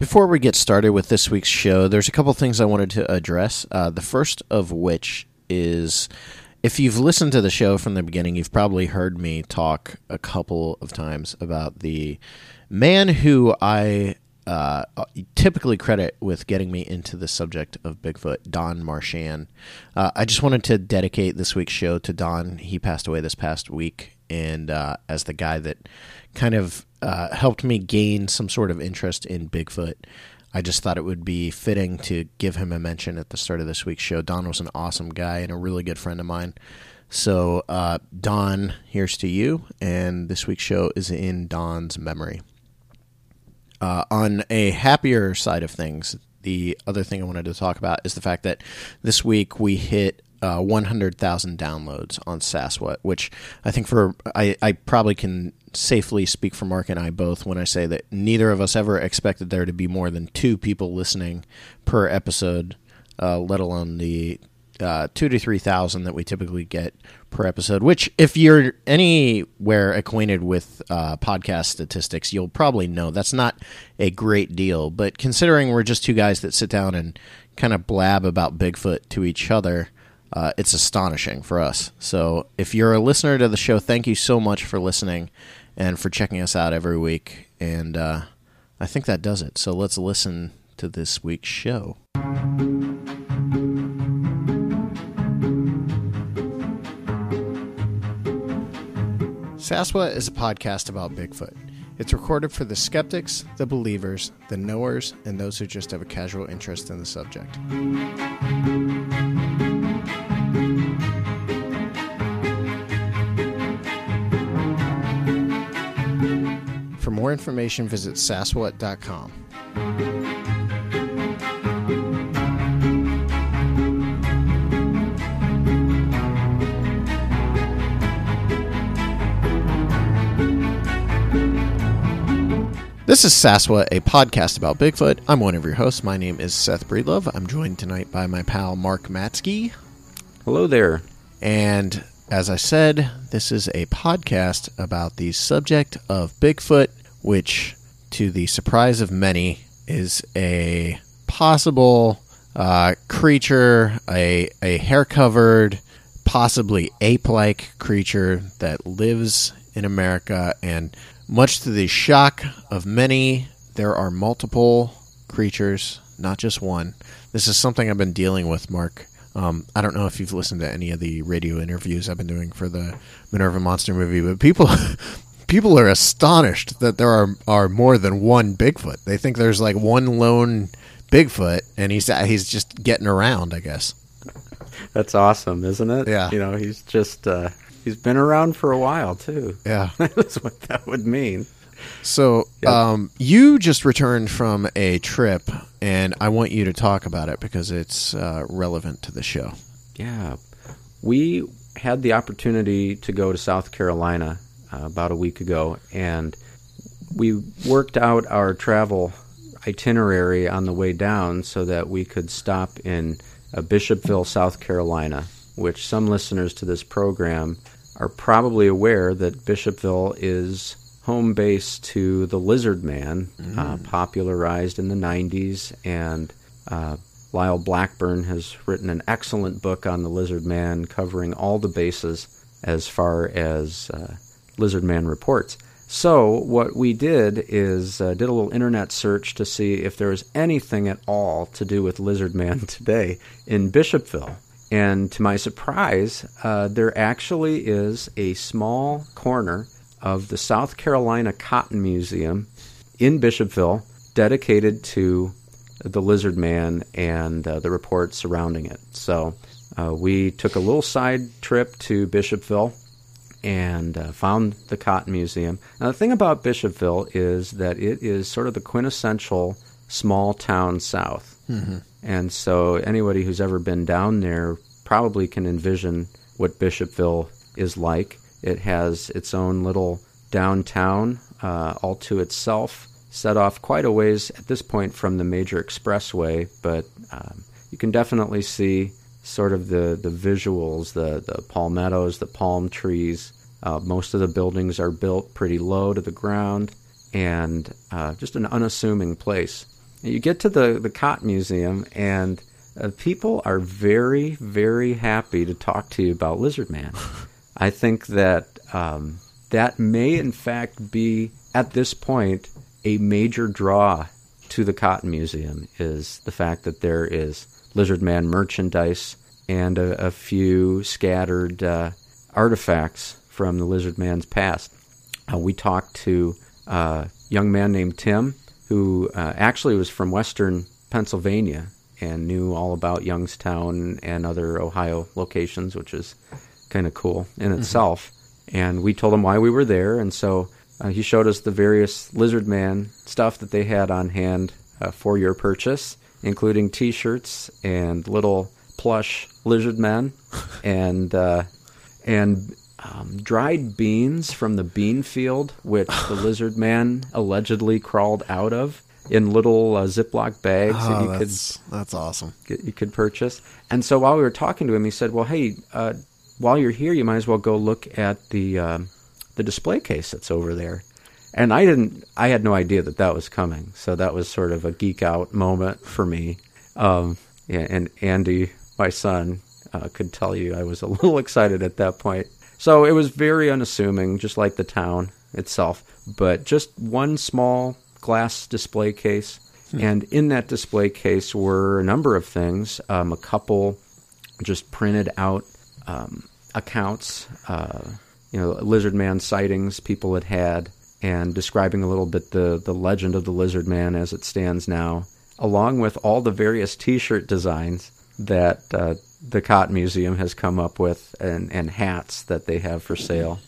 Before we get started with this week's show, there's a couple things I wanted to address. Uh, the first of which is if you've listened to the show from the beginning, you've probably heard me talk a couple of times about the man who I uh, typically credit with getting me into the subject of Bigfoot, Don Marchand. Uh, I just wanted to dedicate this week's show to Don. He passed away this past week, and uh, as the guy that kind of uh, helped me gain some sort of interest in Bigfoot. I just thought it would be fitting to give him a mention at the start of this week's show. Don was an awesome guy and a really good friend of mine. So, uh, Don, here's to you. And this week's show is in Don's memory. Uh, on a happier side of things, the other thing I wanted to talk about is the fact that this week we hit uh, 100,000 downloads on Sasquatch, which I think for I, I probably can safely speak for Mark and I both when I say that neither of us ever expected there to be more than two people listening per episode, uh, let alone the uh, two to three thousand that we typically get per episode. Which, if you're anywhere acquainted with uh, podcast statistics, you'll probably know that's not a great deal. But considering we're just two guys that sit down and kind of blab about Bigfoot to each other, uh, it's astonishing for us. So, if you're a listener to the show, thank you so much for listening and for checking us out every week. And uh, I think that does it. So, let's listen to this week's show. Saswa is a podcast about Bigfoot. It's recorded for the skeptics, the believers, the knowers, and those who just have a casual interest in the subject. For more information, visit saswat.com. This is Saswa, a podcast about Bigfoot. I'm one of your hosts. My name is Seth Breedlove. I'm joined tonight by my pal Mark Matzke. Hello there. And as I said, this is a podcast about the subject of Bigfoot, which, to the surprise of many, is a possible uh, creature, a, a hair covered, possibly ape like creature that lives in America and much to the shock of many, there are multiple creatures, not just one. This is something I've been dealing with, Mark. Um, I don't know if you've listened to any of the radio interviews I've been doing for the Minerva Monster movie, but people people are astonished that there are are more than one Bigfoot. They think there's like one lone Bigfoot, and he's he's just getting around. I guess that's awesome, isn't it? Yeah. You know, he's just uh, He's been around for a while too. Yeah, that's what that would mean. So, yep. um, you just returned from a trip, and I want you to talk about it because it's uh, relevant to the show. Yeah, we had the opportunity to go to South Carolina uh, about a week ago, and we worked out our travel itinerary on the way down so that we could stop in uh, Bishopville, South Carolina, which some listeners to this program are probably aware that Bishopville is home base to the Lizard Man, uh, mm. uh, popularized in the 90s. And uh, Lyle Blackburn has written an excellent book on the Lizard Man, covering all the bases as far as uh, Lizard Man reports. So, what we did is uh, did a little internet search to see if there was anything at all to do with Lizard Man today in Bishopville. And to my surprise, uh, there actually is a small corner of the South Carolina Cotton Museum in Bishopville dedicated to the lizard man and uh, the reports surrounding it. So uh, we took a little side trip to Bishopville and uh, found the Cotton Museum. Now, the thing about Bishopville is that it is sort of the quintessential small town South. Mm-hmm. And so anybody who's ever been down there probably can envision what Bishopville is like. It has its own little downtown uh, all to itself, set off quite a ways at this point from the major expressway, but um, you can definitely see sort of the, the visuals, the, the palmettos, the palm trees. Uh, most of the buildings are built pretty low to the ground and uh, just an unassuming place. You get to the the Cotton Museum, and uh, people are very, very happy to talk to you about Lizard Man. I think that um, that may, in fact, be at this point a major draw to the Cotton Museum is the fact that there is Lizard Man merchandise and a, a few scattered uh, artifacts from the Lizard Man's past. Uh, we talked to a young man named Tim who uh, actually was from Western Pennsylvania and knew all about Youngstown and other Ohio locations, which is kind of cool in mm-hmm. itself. And we told him why we were there, and so uh, he showed us the various Lizard Man stuff that they had on hand uh, for your purchase, including T-shirts and little plush lizard men, and uh, and um, dried beans from the bean field, which the lizard man allegedly crawled out of in little uh, Ziploc bags oh, that you that's, could that's awesome. Get, you could purchase. And so while we were talking to him, he said, "Well, hey, uh, while you're here, you might as well go look at the uh, the display case that's over there." And I didn't. I had no idea that that was coming. So that was sort of a geek out moment for me. Um, yeah, and Andy, my son, uh, could tell you I was a little excited at that point. So it was very unassuming, just like the town itself. But just one small glass display case. Hmm. And in that display case were a number of things. Um, a couple just printed out um, accounts, uh, you know, lizard man sightings people had had, and describing a little bit the, the legend of the lizard man as it stands now, along with all the various t shirt designs that uh, the Cotton Museum has come up with and, and hats that they have for sale.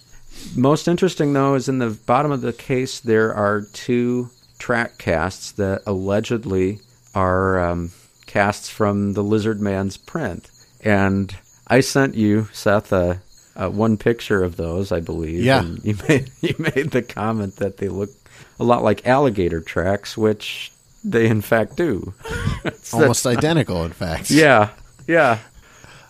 Most interesting, though, is in the bottom of the case, there are two track casts that allegedly are um, casts from the Lizard Man's print. And I sent you, Seth, uh, uh, one picture of those, I believe. Yeah. And you made you made the comment that they look a lot like alligator tracks, which they in fact do. Almost identical, in fact. Yeah, yeah.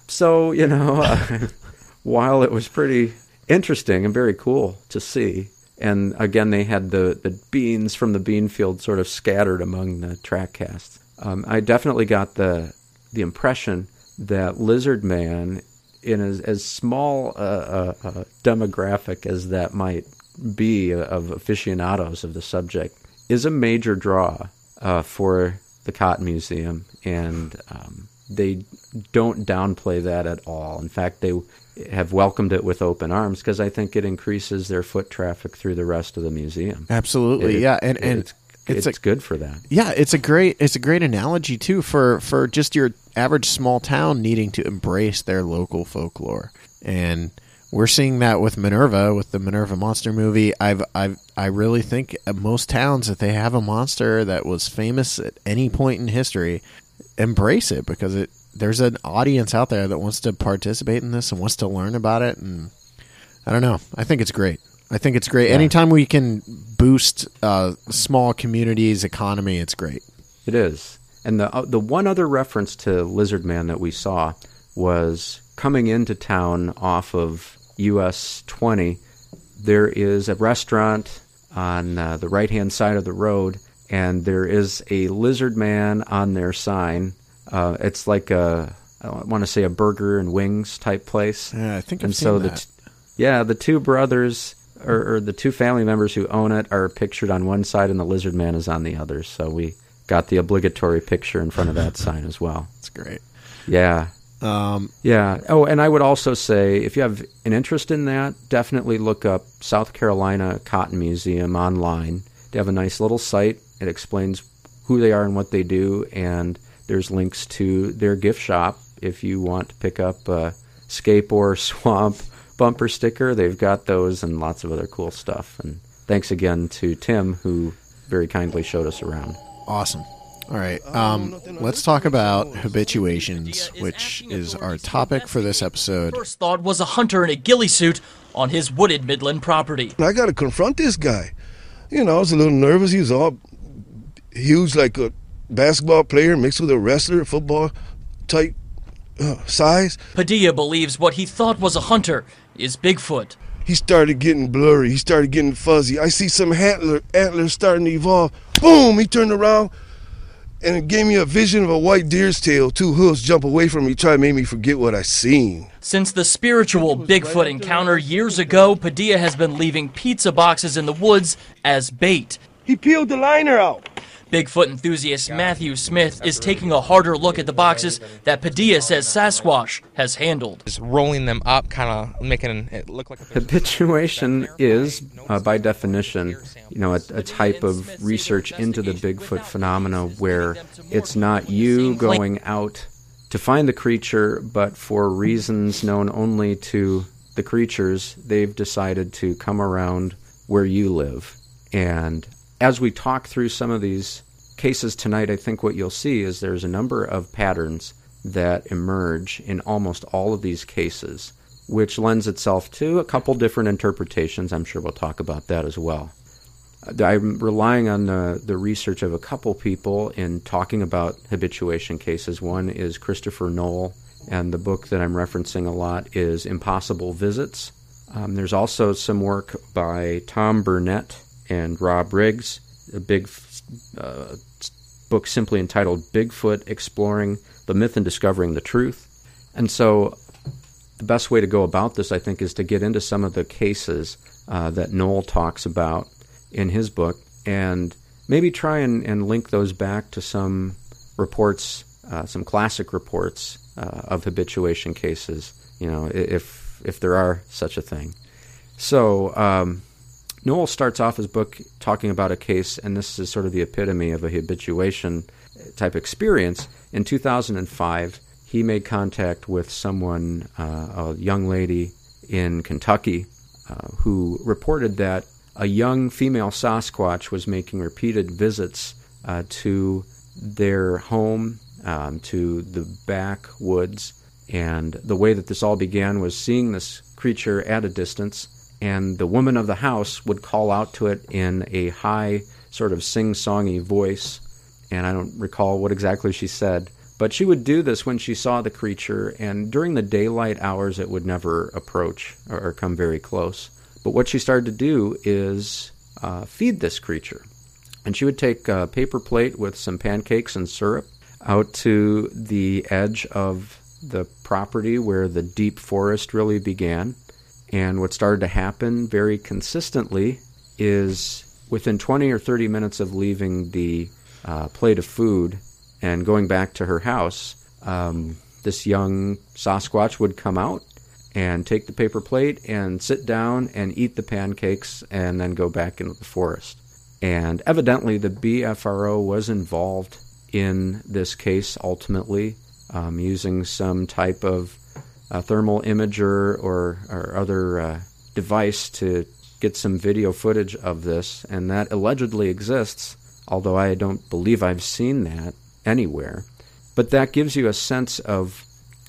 So you know, uh, while it was pretty interesting and very cool to see, and again, they had the, the beans from the bean field sort of scattered among the track casts. Um, I definitely got the the impression that Lizard Man, in as, as small a, a, a demographic as that might be of aficionados of the subject, is a major draw uh, for the Cotton Museum, and um, they don't downplay that at all. In fact, they have welcomed it with open arms because I think it increases their foot traffic through the rest of the museum. Absolutely, it, yeah, and and it's, it's, it's a, good for that. Yeah, it's a great it's a great analogy too for for just your average small town needing to embrace their local folklore, and we're seeing that with Minerva with the Minerva monster movie. I've I've I really think most towns if they have a monster that was famous at any point in history, embrace it because it there's an audience out there that wants to participate in this and wants to learn about it and I don't know. I think it's great. I think it's great. Yeah. Anytime we can boost uh, small communities' economy, it's great. It is. And the uh, the one other reference to Lizard Man that we saw was coming into town off of US 20. There is a restaurant on uh, the right hand side of the road, and there is a lizard man on their sign uh, it's like a I want to say a burger and wings type place. Yeah, I think I've and so the t- yeah the two brothers or, or, the two family members who own it are pictured on one side and the lizard man is on the other. So we got the obligatory picture in front of that sign as well. That's great. Yeah. Um, yeah. Oh, and I would also say if you have an interest in that, definitely look up South Carolina Cotton Museum online. They have a nice little site. It explains who they are and what they do, and there's links to their gift shop if you want to pick up a Scape or Swamp bumper sticker. They've got those and lots of other cool stuff. And thanks again to Tim, who very kindly showed us around. Awesome. All right. Um, let's talk about habituations, which is our topic for this episode. First thought was a hunter in a ghillie suit on his wooded Midland property. I got to confront this guy. You know, I was a little nervous. He was all huge, like a basketball player mixed with a wrestler, football type uh, size. Padilla believes what he thought was a hunter is Bigfoot. He started getting blurry. He started getting fuzzy. I see some antler, antlers starting to evolve. Boom! He turned around. And it gave me a vision of a white deer's tail, two hooves jump away from me, try to make me forget what I seen. Since the spiritual Bigfoot encounter years ago, Padilla has been leaving pizza boxes in the woods as bait. He peeled the liner out. Bigfoot enthusiast Matthew Smith is taking a harder look at the boxes that Padilla says Sasquatch has handled. Just rolling them up, kind of making it look like a Habituation is, uh, by definition, you know, a, a type of research into the Bigfoot phenomena where it's not you going out to find the creature, but for reasons known only to the creatures, they've decided to come around where you live. And as we talk through some of these cases tonight, I think what you'll see is there's a number of patterns that emerge in almost all of these cases, which lends itself to a couple different interpretations. I'm sure we'll talk about that as well. I'm relying on the, the research of a couple people in talking about habituation cases. One is Christopher Noll, and the book that I'm referencing a lot is Impossible Visits. Um, there's also some work by Tom Burnett and Rob Riggs, a big uh, book simply entitled Bigfoot Exploring the Myth and Discovering the Truth. And so, the best way to go about this, I think, is to get into some of the cases uh, that Noll talks about in his book and maybe try and, and link those back to some reports, uh, some classic reports uh, of habituation cases, you know, if, if there are such a thing. So, um, Noll starts off his book talking about a case, and this is sort of the epitome of a habituation type experience. In 2005, he made contact with someone, uh, a young lady in Kentucky, uh, who reported that a young female Sasquatch was making repeated visits uh, to their home, um, to the backwoods. And the way that this all began was seeing this creature at a distance and the woman of the house would call out to it in a high, sort of sing songy voice. And I don't recall what exactly she said, but she would do this when she saw the creature, and during the daylight hours, it would never approach or, come very close. But what she started to do is uh, feed this creature. And she would take a paper plate with some pancakes and syrup out to the edge of the property where the deep forest really began and what started to happen very consistently is within 20 or 30 minutes of leaving the uh, plate of food and going back to her house, um, this young Sasquatch would come out and take the paper plate and sit down and eat the pancakes and then go back into the forest. And evidently, the BFRO was involved in this case ultimately, um, using some type of a thermal imager or, or other uh, device to get some video footage of this, and that allegedly exists, although I don't believe I've seen that anywhere. But that gives you a sense of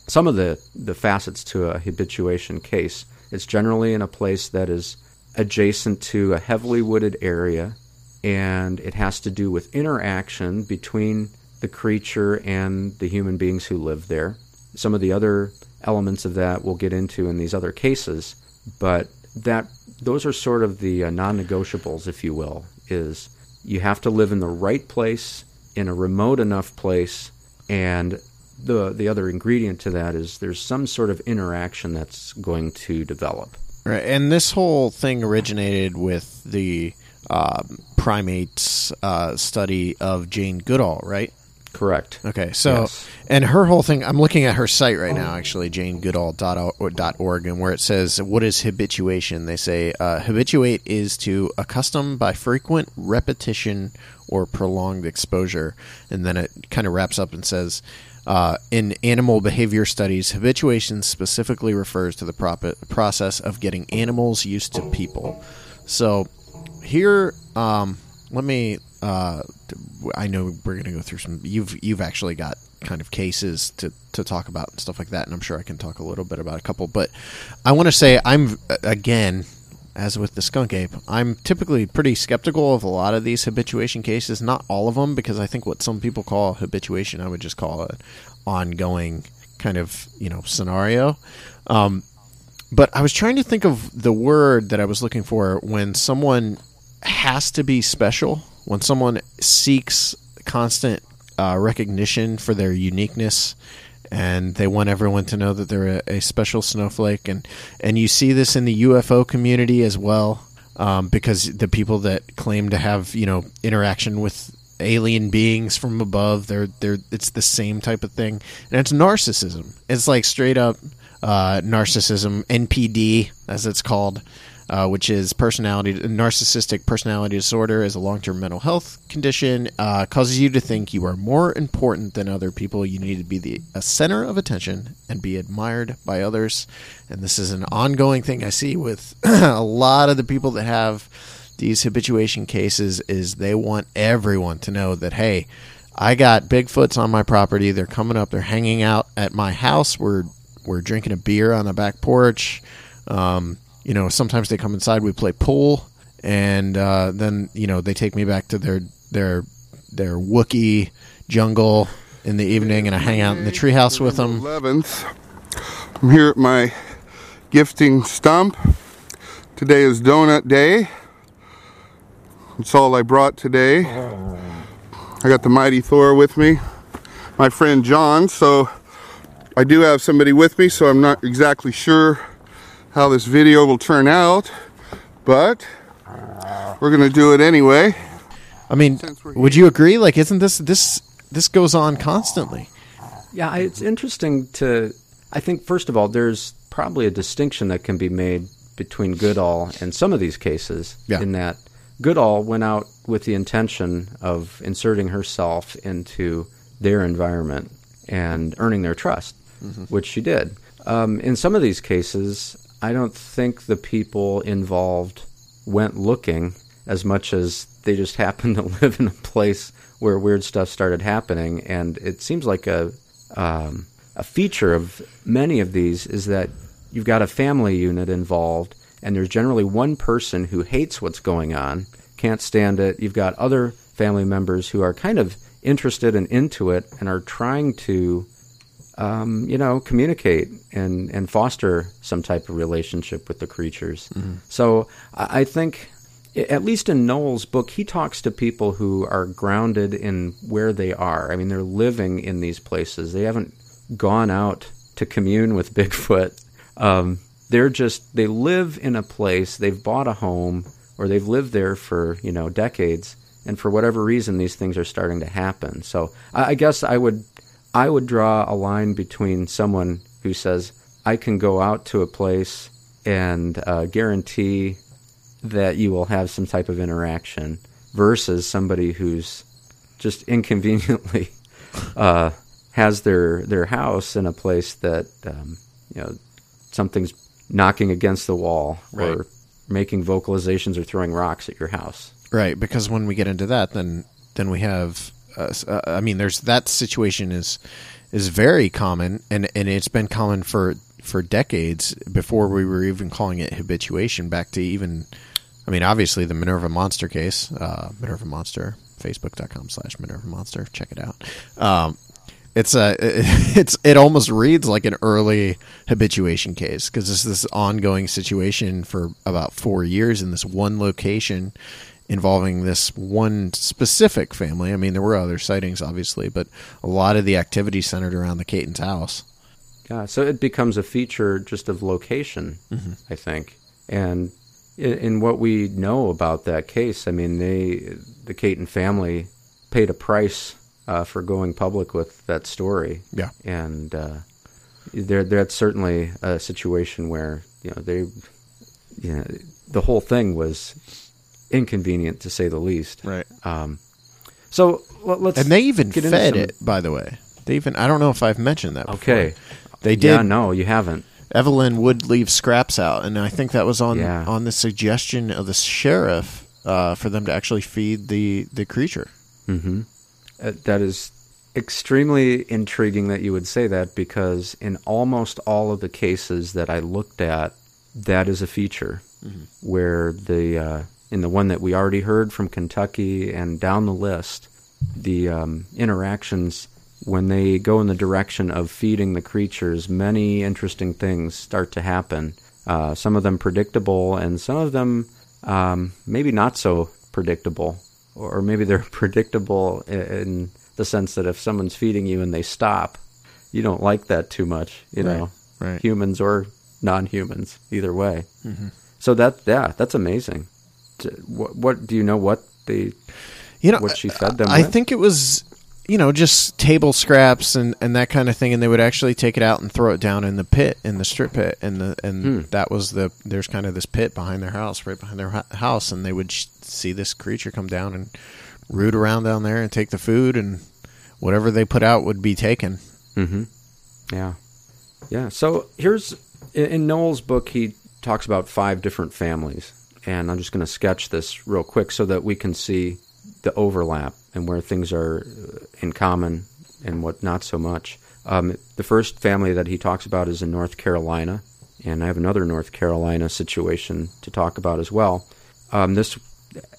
some of the, the facets to a habituation case. It's generally in a place that is adjacent to a heavily wooded area, and it has to do with interaction between the creature and the human beings who live there. Some of the other elements of that we'll get into in these other cases, but that those are sort of the uh, non-negotiables, if you will. Is you have to live in the right place in a remote enough place, and the the other ingredient to that is there's some sort of interaction that's going to develop. Right, and this whole thing originated with the uh, primates uh, study of Jane Goodall, right? Correct. Okay, so Yes. and her whole thing, I'm looking at her site right now, actually, janegoodall.org, and where it says, "What is habituation?" They say uh, habituate is to accustom by frequent repetition or prolonged exposure, and then it kind of wraps up and says. Uh, in animal behavior studies, habituation specifically refers to the prop- process of getting animals used to people. So, here, um, let me. Uh, I know we're going to go through some. You've you've actually got kind of cases to to talk about and stuff like that, and I'm sure I can talk a little bit about a couple. But I want to say I'm again, as with the skunk ape, I'm typically pretty skeptical of a lot of these habituation cases. Not all of them, because I think what some people call habituation, I would just call it ongoing kind of you know scenario. Um, but I was trying to think of the word that I was looking for when someone has to be special, when someone seeks constant uh, recognition for their uniqueness, and they want everyone to know that they're a, a special snowflake. And and you see this in the UFO community as well, um, because the people that claim to have you know interaction with alien beings from above, they're they're it's the same type of thing, and it's narcissism. It's like straight up uh, narcissism, NPD as it's called uh, which is personality narcissistic personality disorder is a long-term mental health condition uh, causes you to think you are more important than other people. You need to be the a center of attention and be admired by others. And this is an ongoing thing i see with a lot of the people that have these habituation cases is they want everyone to know that hey i got bigfoots on my property. They're coming up. They're hanging out at my house. We're we're drinking a beer on the back porch. Um, you know, sometimes they come inside. We play pool, and uh, then you know they take me back to their their their Wookie jungle in the evening, and I hang out in the treehouse with them. 11th. I'm here at my gifting stump. Today is donut day. That's all I brought today. I got the mighty Thor with me, my friend John. So I do have somebody with me, so I'm not exactly sure how this video will turn out, but we're gonna do it anyway. I mean, would you agree? Like, isn't this this this goes on constantly? Yeah, it's interesting to. I think first of all, there's probably a distinction that can be made between Goodall and some of these cases. Yeah. In that Goodall went out with the intention of inserting herself into their environment and earning their trust, which she did. Um, in some of these cases, I don't think the people involved went looking as much as they just happened to live in a place where weird stuff started happening. And it seems like a um, a feature of many of these is that you've got a family unit involved, and there's generally one person who hates what's going on, can't stand it. You've got other family members who are kind of interested and into it and are trying to um, you know, communicate and, and foster some type of relationship with the creatures. So I, think, at least in Noll's book, he talks to people who are grounded in where they are. I mean, they're living in these places. They haven't gone out to commune with Bigfoot. Um, they're just they live in a place. They've bought a home or they've lived there for you know decades. And for whatever reason, these things are starting to happen. So I guess I would I would draw a line between someone who says, I can go out to a place and uh, guarantee that you will have some type of interaction versus somebody who's just inconveniently uh, has their, their house in a place that, um, you know, something's knocking against the wall Right. or making vocalizations or throwing rocks at your house. Right, because when we get into that, then then we have. Uh, I mean, there's that situation is is very common, and and it's been common for for decades before we were even calling it habituation. Back to even, I mean, obviously the Minerva Monster case, uh, Minerva Monster, Facebook.com slash Minerva Monster. Check it out. Um, it's a it's it almost reads like an early habituation case because this this ongoing situation for about four years in this one location involving this one specific family. I mean, there were other sightings, obviously, but a lot of the activity centered around the Cayton's house. Yeah, so it becomes a feature just of location, I think. And in, in what we know about that case, I mean, they the Caton family paid a price uh, for going public with that story. Yeah. and uh, there that's certainly a situation where you know they, you know, the whole thing was inconvenient to say the least. Right. Um, so let- let's And they even get fed some- it, by the way. They even I don't know if I've mentioned that. Before. Okay. They did. Yeah, no, you haven't. Evelyn would leave scraps out, and I think that was on Yeah. on the suggestion of the sheriff uh, for them to actually feed the the creature. Mm-hmm. Uh, that is extremely intriguing that you would say that because in almost all of the cases that I looked at, that is a feature where the uh, in the one that we already heard from Kentucky and down the list, the um, interactions when they go in the direction of feeding the creatures, many interesting things start to happen. Uh, some of them predictable, and some of them um, maybe not so predictable, or maybe they're predictable in the sense that if someone's feeding you and they stop, you don't like that too much, you know, right. humans or non-humans, either way. Mm-hmm. So that yeah, that's amazing. What, what do you know? What the You know, what she fed them I think it was, you know, just table scraps and, and that kind of thing, and they would actually take it out and throw it down in the pit, in the strip pit, and the and Hmm. that was the there's kind of this pit behind their house, right behind their house, and they would sh- see this creature come down and root around down there and take the food, and whatever they put out would be taken. Mm-hmm. Yeah, yeah. So here's in, in Noll's book. He talks about five different families, and I'm just going to sketch this real quick so that we can see the overlap and where things are uh, in common and what not so much. Um, the first family that he talks about is in North Carolina, and I have another North Carolina situation to talk about as well. Um, this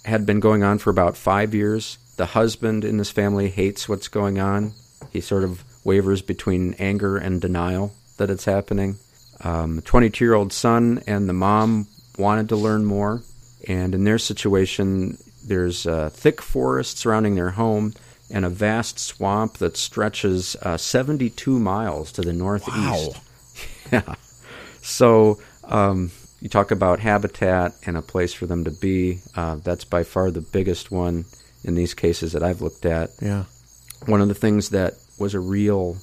had been going on for about five years. The husband in this family hates what's going on. He sort of wavers between anger and denial that it's happening. Um, 22 year old son and the mom wanted to learn more, and in their situation, there's a thick forest surrounding their home and a vast swamp that stretches uh, 72 miles to the northeast. Wow. Yeah. So um, you talk about habitat and a place for them to be. Uh, that's by far the biggest one in these cases that I've looked at. Yeah, One of the things that was a real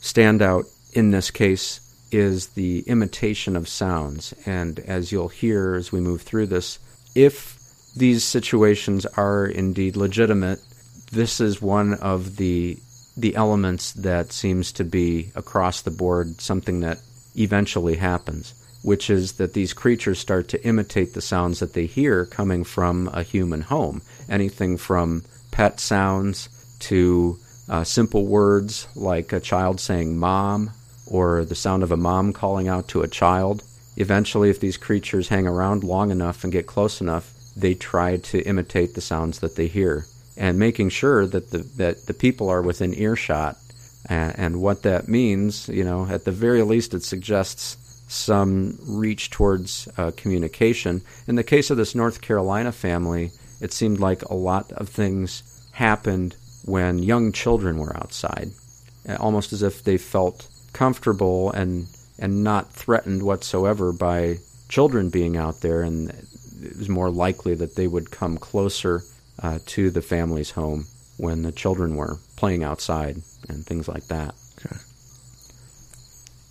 standout in this case is the imitation of sounds. And as you'll hear as we move through this, if these situations are indeed legitimate, this is one of the the elements that seems to be across the board something that eventually happens, which is that these creatures start to imitate the sounds that they hear coming from a human home. Anything from pet sounds to uh, simple words like a child saying mom or the sound of a mom calling out to a child. Eventually, if these creatures hang around long enough and get close enough, they try to imitate the sounds that they hear and making sure that the, that the people are within earshot. And, and what that means, you know, at the very least, it suggests some reach towards uh, communication. In the case of this North Carolina family, it seemed like a lot of things happened when young children were outside, almost as if they felt comfortable and and not threatened whatsoever by children being out there, and it was more likely that they would come closer uh, to the family's home when the children were playing outside and things like that. Okay.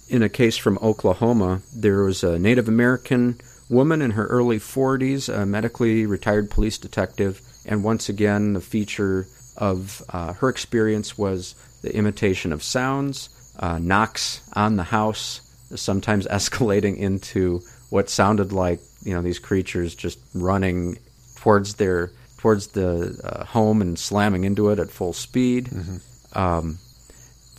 In a case from Oklahoma, there was a Native American woman in her early 40s, a medically retired police detective, and once again, the feature of uh, her experience was the imitation of sounds, uh, knocks on the house, sometimes escalating into what sounded like you know these creatures just running towards their towards the uh, home and slamming into it at full speed. Um,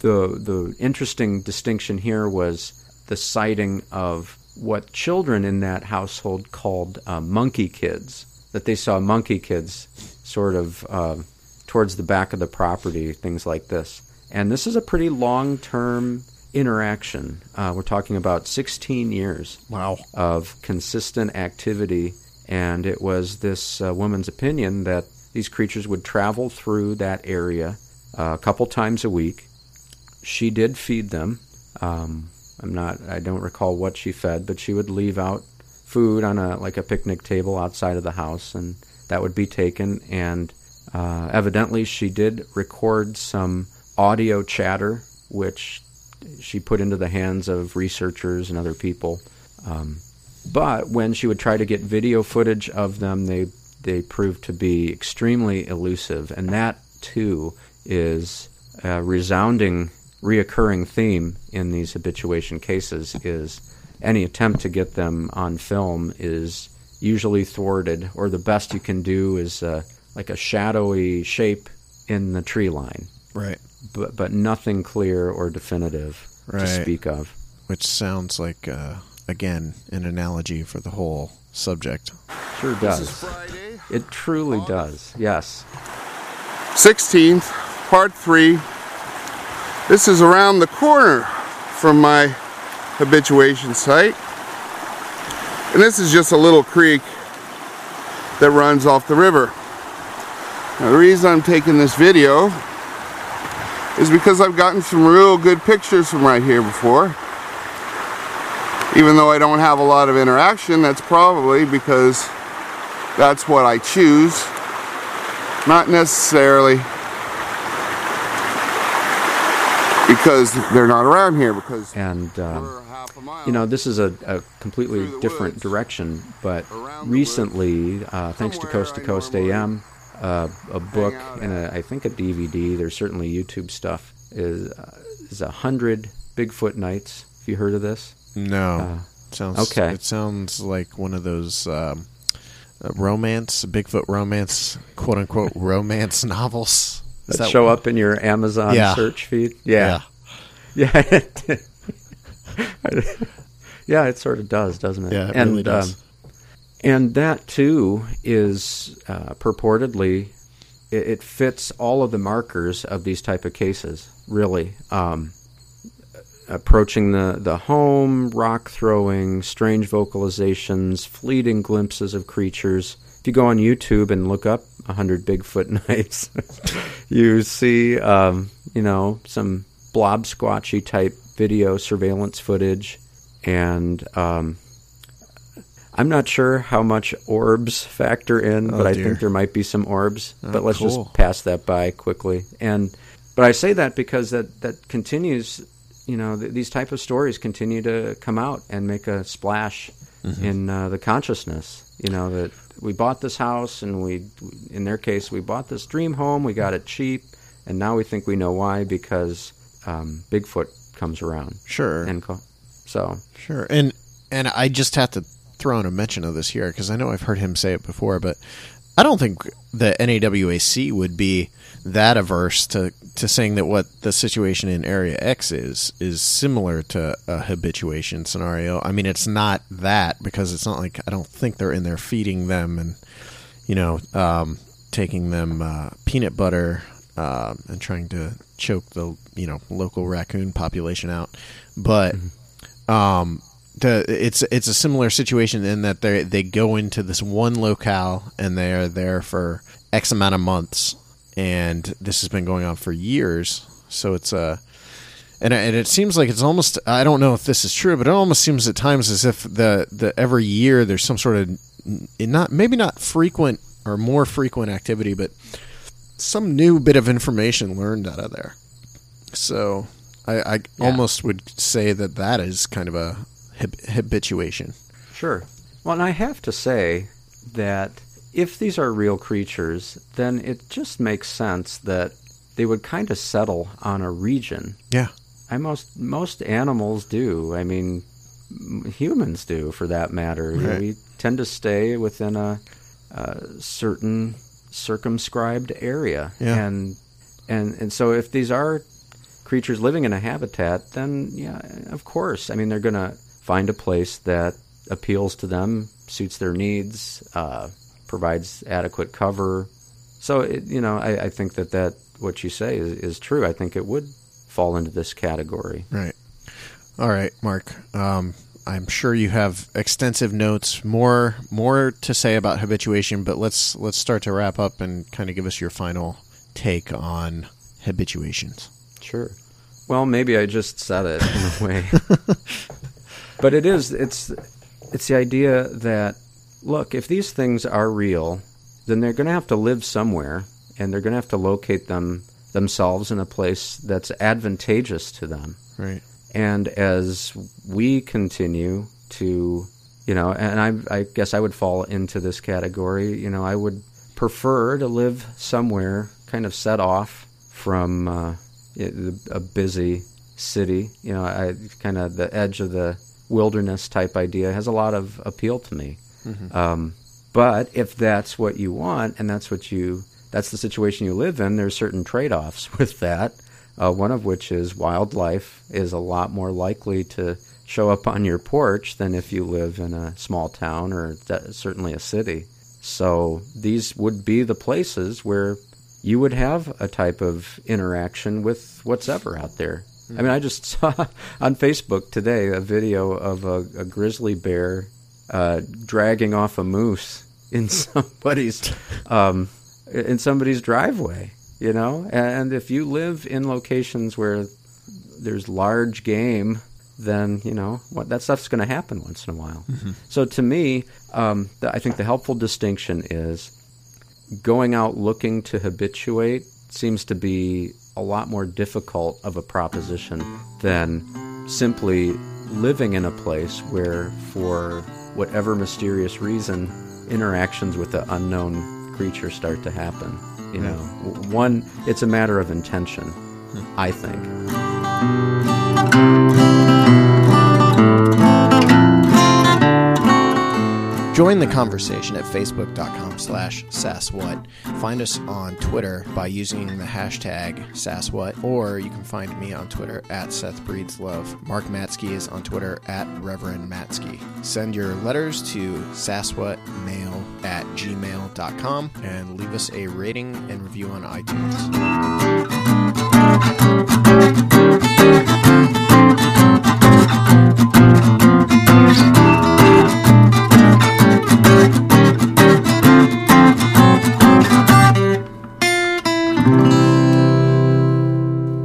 the the interesting distinction here was the sighting of what children in that household called uh, monkey kids. That they saw monkey kids sort of uh, towards the back of the property, things like this. And this is a pretty long term interaction. Uh, we're talking about 16 years Wow. of consistent activity, and it was this uh, woman's opinion that these creatures would travel through that area uh, a couple times a week. She did feed them. Um, I'm not. I don't recall what she fed, but she would leave out food on a like a picnic table outside of the house, and that would be taken. And uh, evidently, she did record some audio chatter, which she put into the hands of researchers and other people. Um, but when she would try to get video footage of them, they they proved to be extremely elusive, and that too is a resounding, reoccurring theme in these habituation cases. Is any attempt to get them on film is usually thwarted, or the best you can do is uh, like a shadowy shape in the tree line, Right. But but nothing clear or definitive Right. to speak of. Which sounds like, uh, again, an analogy for the whole subject. Sure does. It truly does. Yes. 16th, part 3. This is around the corner from my habituation site. And this is just a little creek that runs off the river. Now, the reason I'm taking this video is because I've gotten some real good pictures from right here before. Even though I don't have a lot of interaction, that's probably because that's what I choose. Not necessarily because they're not around here because And um, we're half a mile. you know, this is a, a completely different woods. direction, but recently, uh, thanks to Coast to Coast AM, uh, a book and a, I think a DVD. There's certainly YouTube stuff. Is uh, is a hundred Bigfoot nights. Have you heard of this? No. Uh, sounds okay. It sounds like one of those um, romance, Bigfoot romance, quote unquote romance novels. That that show up in your Amazon Yeah. search feed? Yeah, yeah, yeah. It sort of does, doesn't it? Yeah, it and, really does. um, and that too is uh, purportedly it, it fits all of the markers of these type of cases. Really, um, approaching the the home, rock throwing, strange vocalizations, fleeting glimpses of creatures. If you go on YouTube and look up 100 Bigfoot nights, you see, um, you know, some blob squatchy type video surveillance footage, and um, I'm not sure how much orbs factor in, Oh, but I dear. think there might be some orbs. Oh, but let's cool. just pass that by quickly. And but I say that because that that continues. You know, th- these type of stories continue to come out and make a splash Mm-hmm. in uh, the consciousness. You know that we bought this house, and we, in their case, we bought this dream home. We got it cheap, and now we think we know why because um, Bigfoot comes around. Sure. And co- so Sure, and and I just have to throw in a mention of this here because I know I've heard him say it before, but I don't think the NAWAC would be that averse to to saying that what the situation in Area X is is similar to a habituation scenario. I mean, it's not that because it's not like I don't think they're in there feeding them and you know um, taking them uh, peanut butter uh, and trying to choke the you know local raccoon population out, but um, the, it's it's a similar situation in that they they go into this one locale and they are there for X amount of months, and this has been going on for years. So it's a and, and it seems like it's almost I don't know if this is true, but it almost seems at times as if the the every year there's some sort of not maybe not frequent or more frequent activity, but some new bit of information learned out of there. So I, I almost would say that that is kind of a hab- habituation. Sure. Well, and I have to say that if these are real creatures, then it just makes sense that they would kind of settle on a region. Yeah. I most most animals do. I mean, humans do, for that matter. You know, we tend to stay within a, a certain circumscribed area, Yeah. and and and so if these are creatures living in a habitat, then yeah, of course. I mean, they're going to find a place that appeals to them, suits their needs, uh, provides adequate cover. So, it, you know, I, I think that, that what you say is, is true. I think it would fall into this category. Right. All right, Mark. Um, I'm sure you have extensive notes, more more to say about habituation, but let's let's start to wrap up and kind of give us your final take on habituations. Sure. Well, maybe I just said it in a way. but it is it's it's the idea that look, if these things are real, then they're going to have to live somewhere and they're going to have to locate them themselves in a place that's advantageous to them. Right. And as we continue to, you know, and I, I guess I would fall into this category, you know, I would prefer to live somewhere kind of set off from uh, a busy city. You know, I kind of the edge of the wilderness type idea has a lot of appeal to me. Um, but if that's what you want and that's what you that's the situation you live in, there's certain trade-offs with that. Uh, one of which is wildlife is a lot more likely to show up on your porch than if you live in a small town or de- certainly a city. So these would be the places where you would have a type of interaction with what's ever out there. I mean, I just saw on Facebook today a video of a, a grizzly bear uh, dragging off a moose in somebody's um, in somebody's driveway. you know. And if you live in locations where there's large game, then you know what that stuff's going to happen once in a while. So to me, um, the, I think the helpful distinction is going out looking to habituate seems to be a lot more difficult of a proposition than simply living in a place where, for whatever mysterious reason, interactions with the unknown creature start to happen. You know, W- one, it's a matter of intention, hmm. I think. Join the conversation at facebook.com slash sasswhat. Find us on Twitter by using the hashtag sasswhat, or you can find me on Twitter at SethBreedsLove. Mark Matzke is on Twitter at Reverend Matzke. Send your letters to sasswhatmail at gmail.com and leave us a rating and review on iTunes.